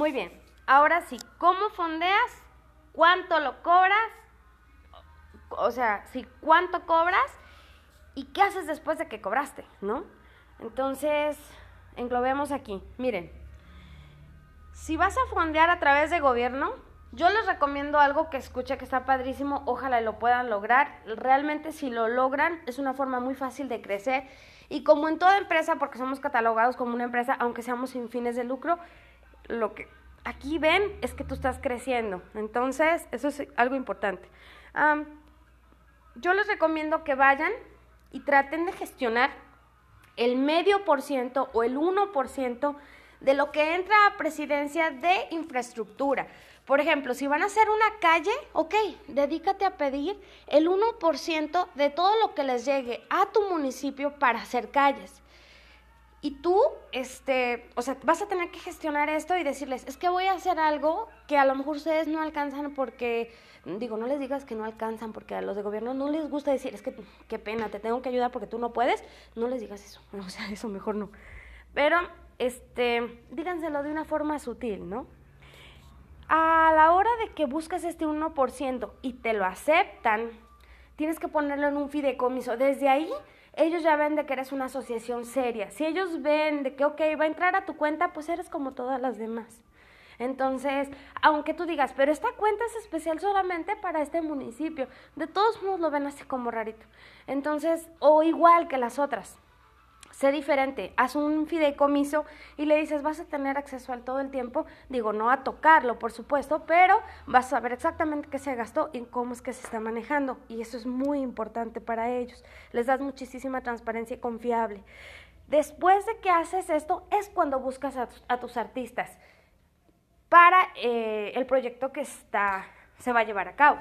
Muy bien. Ahora sí, ¿cómo fondeas? ¿Cuánto lo cobras? O sea, sí, ¿cuánto cobras? ¿Y qué haces después de que cobraste? ¿No? Entonces, englobemos aquí. Miren, si vas a fondear a través de gobierno, yo les recomiendo algo que escuche que está padrísimo, ojalá lo puedan lograr. Realmente si lo logran es una forma muy fácil de crecer y como en toda empresa, porque somos catalogados como una empresa, aunque seamos sin fines de lucro, lo que aquí ven es que tú estás creciendo. Entonces, eso es algo importante. yo les recomiendo que vayan y traten de gestionar el medio por ciento o el 1% de lo que entra a presidencia de infraestructura. Por ejemplo, si van a hacer una calle, ok, dedícate a pedir el 1% de todo lo que les llegue a tu municipio para hacer calles. Y tú, este, o sea, vas a tener que gestionar esto y decirles, es que voy a hacer algo que a lo mejor ustedes no alcanzan porque, digo, no les digas que no alcanzan porque a los de gobierno no les gusta decir, es que qué pena, te tengo que ayudar porque tú no puedes, no les digas eso, o sea, eso mejor no. Pero, este, díganselo de una forma sutil, ¿no? A la hora de que buscas este 1% y te lo aceptan, tienes que ponerlo en un fideicomiso. Desde ahí ellos ya ven de que eres una asociación seria. Si ellos ven de que, ok, va a entrar a tu cuenta, pues eres como todas las demás. Entonces, aunque tú digas, pero esta cuenta es especial solamente para este municipio, de todos modos lo ven así como rarito. Entonces, o igual que las otras sé diferente, haz un fideicomiso y le dices, vas a tener acceso al todo el tiempo, digo, no a tocarlo, por supuesto, pero vas a saber exactamente qué se gastó y cómo es que se está manejando. Y eso es muy importante para ellos. Les das muchísima transparencia y confiable. Después de que haces esto, es cuando buscas a, tus artistas para eh, el proyecto que está, se va a llevar a cabo.